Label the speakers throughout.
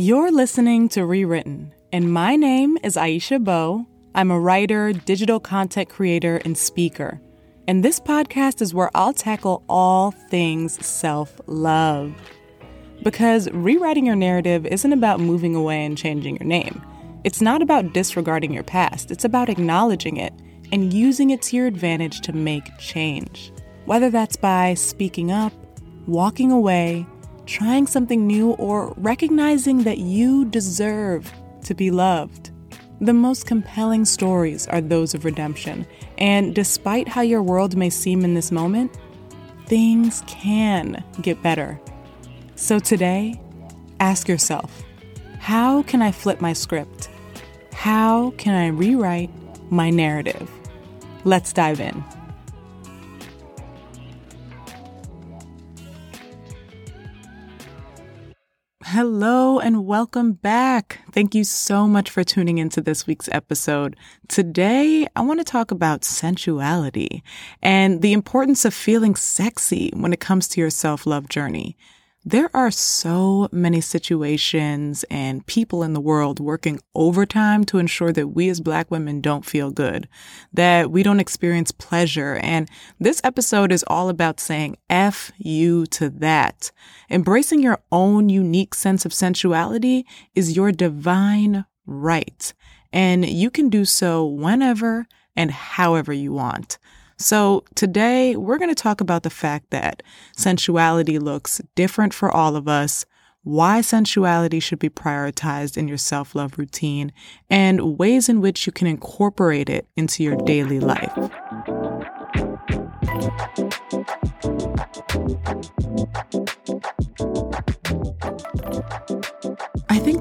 Speaker 1: You're listening to Rewritten, and my name is Aisha Beau. I'm a writer, digital content creator, and speaker. And this podcast is where I'll tackle all things self love. Because rewriting your narrative isn't about moving away and changing your name. It's not about disregarding your past, it's about acknowledging it and using it to your advantage to make change. Whether that's by speaking up, walking away, trying something new, or recognizing that you deserve to be loved. The most compelling stories are those of redemption, and despite how your world may seem in this moment, things can get better. So today, ask yourself how can I flip my script? How can I rewrite my narrative? Let's dive in. Hello and welcome back. Thank you so much for tuning into this week's episode. Today, I want to talk about sensuality and the importance of feeling sexy when it comes to your self love journey. There are so many situations and people in the world working overtime to ensure that we as Black women don't feel good, that we don't experience pleasure. And this episode is all about saying F you to that. Embracing your own unique sense of sensuality is your divine right. And you can do so whenever and however you want. So, today we're going to talk about the fact that sensuality looks different for all of us, why sensuality should be prioritized in your self love routine, and ways in which you can incorporate it into your daily life.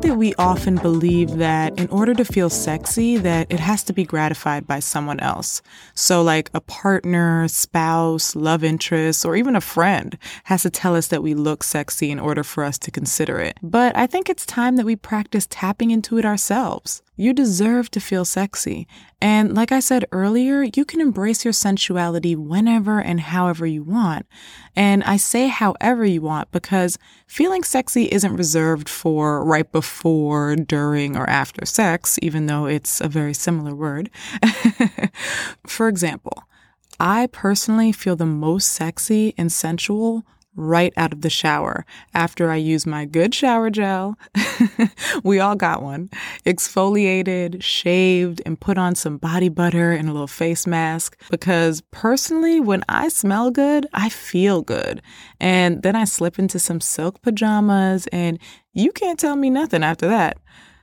Speaker 1: That we often believe that in order to feel sexy that it has to be gratified by someone else. So like a partner, spouse, love interest, or even a friend has to tell us that we look sexy in order for us to consider it. But I think it's time that we practice tapping into it ourselves. You deserve to feel sexy. And like I said earlier, you can embrace your sensuality whenever and however you want. And I say however you want because feeling sexy isn't reserved for right before, during, or after sex, even though it's a very similar word. for example, I personally feel the most sexy and sensual right out of the shower after I use my good shower gel. we all got one. Exfoliated, shaved, and put on some body butter and a little face mask. Because personally, when I smell good, I feel good. And then I slip into some silk pajamas, and you can't tell me nothing after that.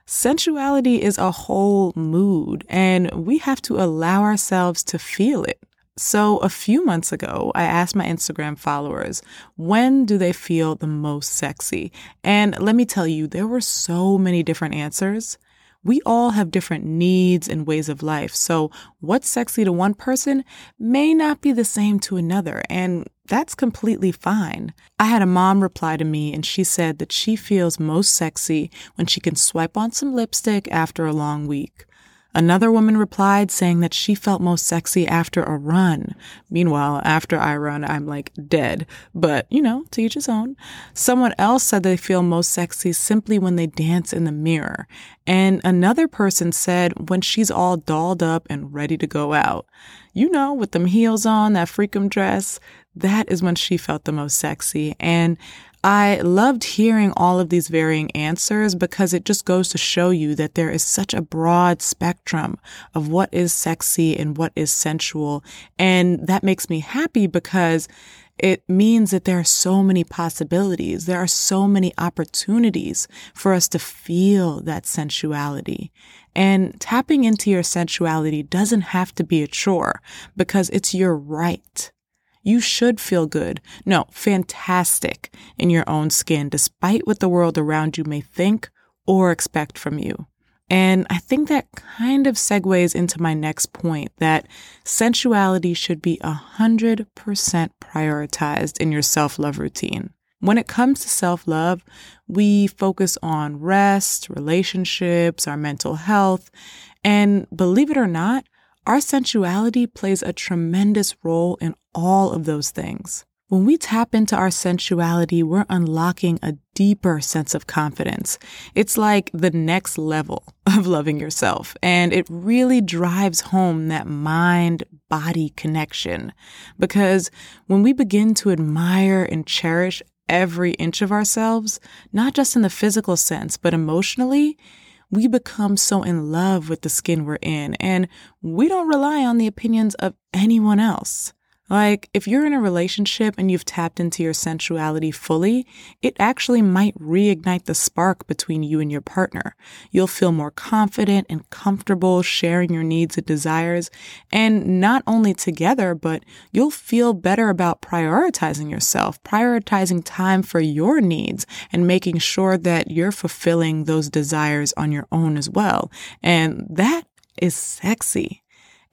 Speaker 1: Sensuality is a whole mood, and we have to allow ourselves to feel it. So, a few months ago, I asked my Instagram followers, when do they feel the most sexy? And let me tell you, there were so many different answers. We all have different needs and ways of life. So, what's sexy to one person may not be the same to another. And that's completely fine. I had a mom reply to me and she said that she feels most sexy when she can swipe on some lipstick after a long week. Another woman replied saying that she felt most sexy after a run. Meanwhile, after I run, I'm like dead. But, you know, to each his own. Someone else said they feel most sexy simply when they dance in the mirror. And another person said when she's all dolled up and ready to go out. You know, with them heels on, that freakum dress, that is when she felt the most sexy. And I loved hearing all of these varying answers because it just goes to show you that there is such a broad spectrum of what is sexy and what is sensual. And that makes me happy because it means that there are so many possibilities. There are so many opportunities for us to feel that sensuality. And tapping into your sensuality doesn't have to be a chore because it's your right. You should feel good, no, fantastic in your own skin, despite what the world around you may think or expect from you. And I think that kind of segues into my next point that sensuality should be 100% prioritized in your self love routine. When it comes to self love, we focus on rest, relationships, our mental health, and believe it or not, our sensuality plays a tremendous role in all of those things. When we tap into our sensuality, we're unlocking a deeper sense of confidence. It's like the next level of loving yourself. And it really drives home that mind body connection. Because when we begin to admire and cherish every inch of ourselves, not just in the physical sense, but emotionally, we become so in love with the skin we're in and we don't rely on the opinions of anyone else. Like, if you're in a relationship and you've tapped into your sensuality fully, it actually might reignite the spark between you and your partner. You'll feel more confident and comfortable sharing your needs and desires. And not only together, but you'll feel better about prioritizing yourself, prioritizing time for your needs, and making sure that you're fulfilling those desires on your own as well. And that is sexy.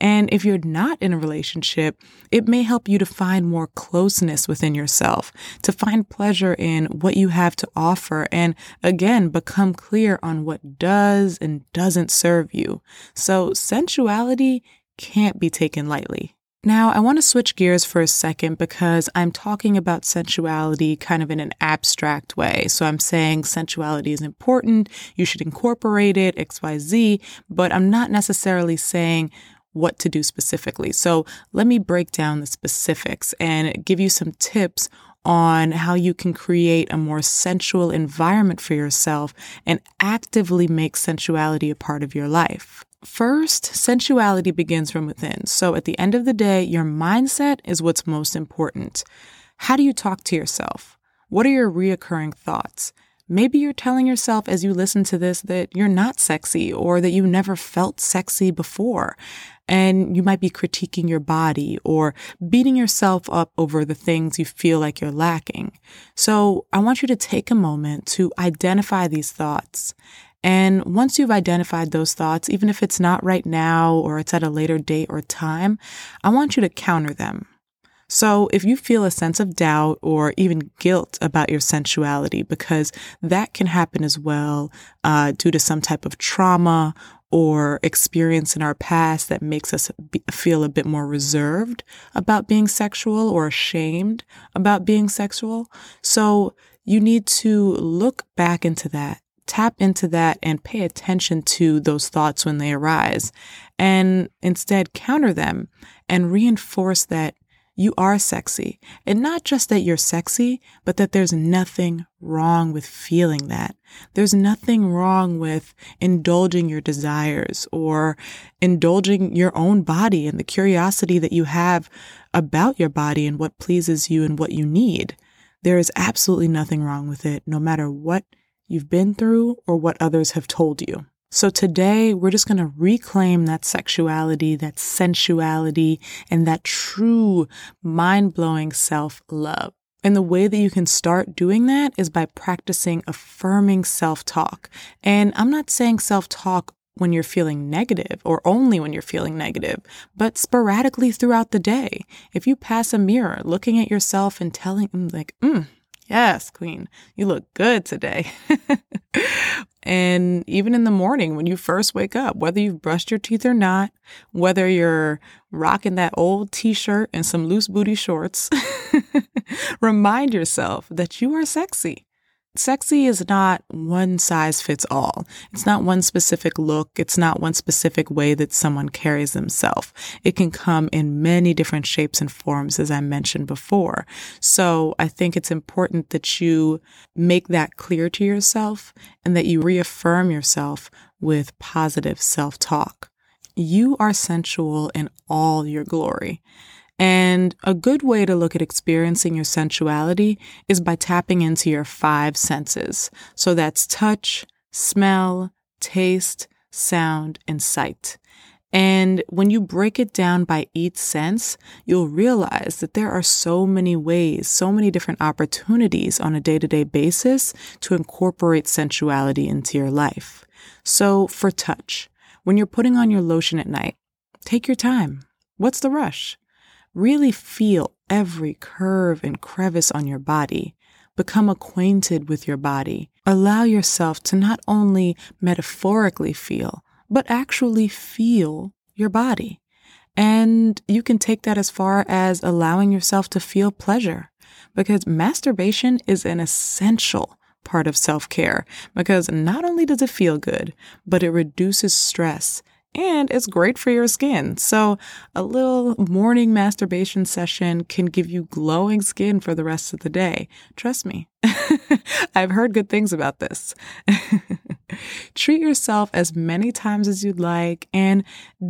Speaker 1: And if you're not in a relationship, it may help you to find more closeness within yourself, to find pleasure in what you have to offer, and again, become clear on what does and doesn't serve you. So sensuality can't be taken lightly. Now, I want to switch gears for a second because I'm talking about sensuality kind of in an abstract way. So I'm saying sensuality is important, you should incorporate it, XYZ, but I'm not necessarily saying what to do specifically. So let me break down the specifics and give you some tips on how you can create a more sensual environment for yourself and actively make sensuality a part of your life. First, sensuality begins from within. So at the end of the day, your mindset is what's most important. How do you talk to yourself? What are your reoccurring thoughts? Maybe you're telling yourself as you listen to this that you're not sexy or that you never felt sexy before. And you might be critiquing your body or beating yourself up over the things you feel like you're lacking. So I want you to take a moment to identify these thoughts. And once you've identified those thoughts, even if it's not right now or it's at a later date or time, I want you to counter them. So if you feel a sense of doubt or even guilt about your sensuality, because that can happen as well uh, due to some type of trauma or experience in our past that makes us be, feel a bit more reserved about being sexual or ashamed about being sexual. So you need to look back into that tap into that and pay attention to those thoughts when they arise and instead counter them and reinforce that you are sexy. And not just that you're sexy, but that there's nothing wrong with feeling that. There's nothing wrong with indulging your desires or indulging your own body and the curiosity that you have about your body and what pleases you and what you need. There is absolutely nothing wrong with it, no matter what you've been through or what others have told you. So today we're just going to reclaim that sexuality, that sensuality, and that true mind blowing self love. And the way that you can start doing that is by practicing affirming self talk. And I'm not saying self talk when you're feeling negative or only when you're feeling negative, but sporadically throughout the day. If you pass a mirror looking at yourself and telling, mm, like, mm, Yes, Queen, you look good today. and even in the morning when you first wake up, whether you've brushed your teeth or not, whether you're rocking that old t shirt and some loose booty shorts, remind yourself that you are sexy. Sexy is not one size fits all. It's not one specific look. It's not one specific way that someone carries themselves. It can come in many different shapes and forms, as I mentioned before. So I think it's important that you make that clear to yourself and that you reaffirm yourself with positive self talk. You are sensual in all your glory. And a good way to look at experiencing your sensuality is by tapping into your five senses. So that's touch, smell, taste, sound, and sight. And when you break it down by each sense, you'll realize that there are so many ways, so many different opportunities on a day to day basis to incorporate sensuality into your life. So for touch, when you're putting on your lotion at night, take your time. What's the rush? Really feel every curve and crevice on your body. Become acquainted with your body. Allow yourself to not only metaphorically feel, but actually feel your body. And you can take that as far as allowing yourself to feel pleasure. because masturbation is an essential part of self care because not only does it feel good, but it reduces stress and it's great for your skin. So, a little morning masturbation session can give you glowing skin for the rest of the day. Trust me, I've heard good things about this. Treat yourself as many times as you'd like and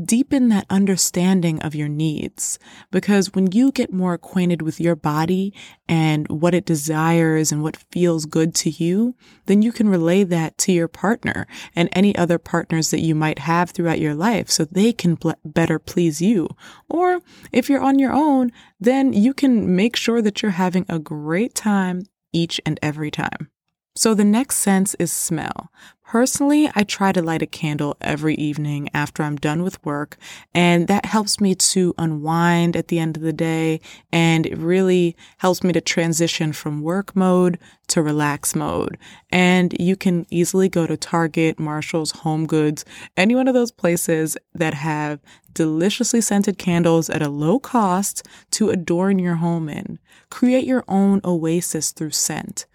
Speaker 1: deepen that understanding of your needs. Because when you get more acquainted with your body and what it desires and what feels good to you, then you can relay that to your partner and any other partners that you might have throughout your life so they can better please you. Or if you're on your own, then you can make sure that you're having a great time each and every time. So the next sense is smell. Personally, I try to light a candle every evening after I'm done with work, and that helps me to unwind at the end of the day, and it really helps me to transition from work mode to relax mode. And you can easily go to Target, Marshall's, Home Goods, any one of those places that have deliciously scented candles at a low cost to adorn your home in. Create your own oasis through scent.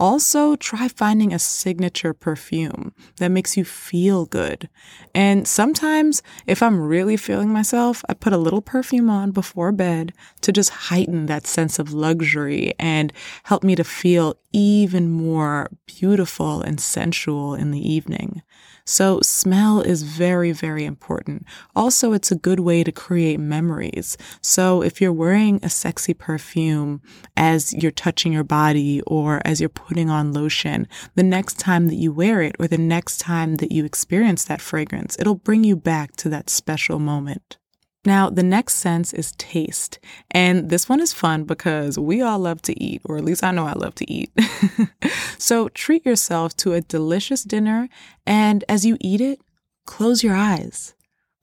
Speaker 1: Also, try finding a signature perfume that makes you feel good. And sometimes, if I'm really feeling myself, I put a little perfume on before bed to just heighten that sense of luxury and help me to feel even more beautiful and sensual in the evening. So smell is very, very important. Also, it's a good way to create memories. So if you're wearing a sexy perfume as you're touching your body or as you're putting on lotion, the next time that you wear it or the next time that you experience that fragrance, it'll bring you back to that special moment. Now, the next sense is taste. And this one is fun because we all love to eat, or at least I know I love to eat. so treat yourself to a delicious dinner. And as you eat it, close your eyes.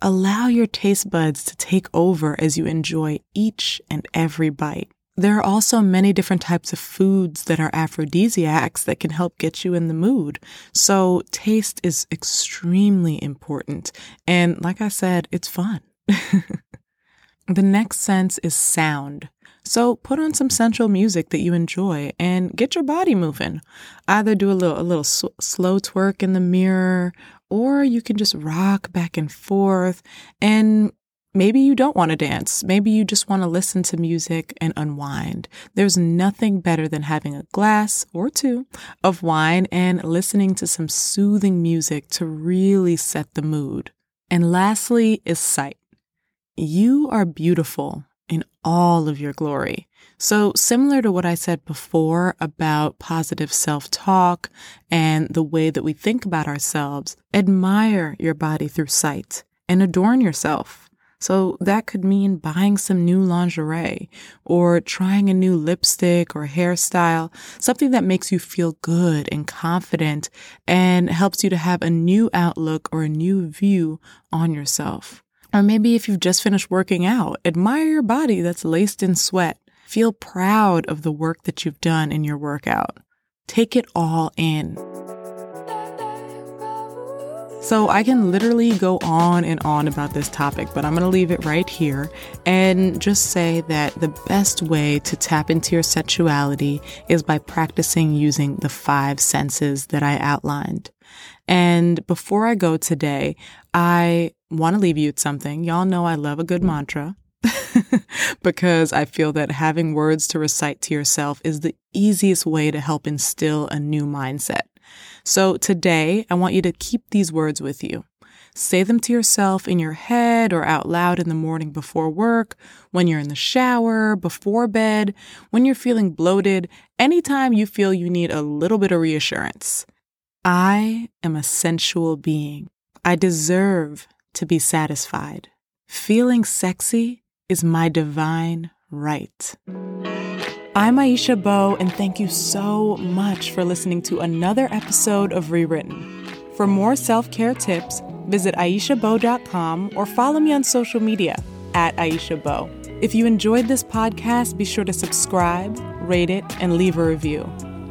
Speaker 1: Allow your taste buds to take over as you enjoy each and every bite. There are also many different types of foods that are aphrodisiacs that can help get you in the mood. So taste is extremely important. And like I said, it's fun. the next sense is sound. So put on some sensual music that you enjoy and get your body moving. Either do a little a little sw- slow twerk in the mirror or you can just rock back and forth and maybe you don't want to dance. Maybe you just want to listen to music and unwind. There's nothing better than having a glass or two of wine and listening to some soothing music to really set the mood. And lastly is sight. You are beautiful in all of your glory. So, similar to what I said before about positive self talk and the way that we think about ourselves, admire your body through sight and adorn yourself. So, that could mean buying some new lingerie or trying a new lipstick or hairstyle, something that makes you feel good and confident and helps you to have a new outlook or a new view on yourself. Or maybe if you've just finished working out, admire your body that's laced in sweat. Feel proud of the work that you've done in your workout. Take it all in. So I can literally go on and on about this topic, but I'm going to leave it right here and just say that the best way to tap into your sexuality is by practicing using the five senses that I outlined. And before I go today, I want to leave you with something. Y'all know I love a good mantra. because I feel that having words to recite to yourself is the easiest way to help instill a new mindset. So today, I want you to keep these words with you. Say them to yourself in your head or out loud in the morning before work, when you're in the shower, before bed, when you're feeling bloated, anytime you feel you need a little bit of reassurance. I am a sensual being. I deserve to be satisfied. Feeling sexy is my divine right. I'm Aisha Beau, and thank you so much for listening to another episode of Rewritten. For more self care tips, visit AishaBeau.com or follow me on social media at Aisha Beau. If you enjoyed this podcast, be sure to subscribe, rate it, and leave a review.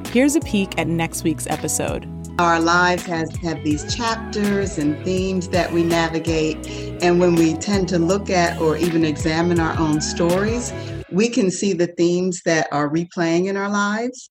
Speaker 1: Here's a peek at next week's episode.
Speaker 2: Our lives has have these chapters and themes that we navigate, and when we tend to look at or even examine our own stories, we can see the themes that are replaying in our lives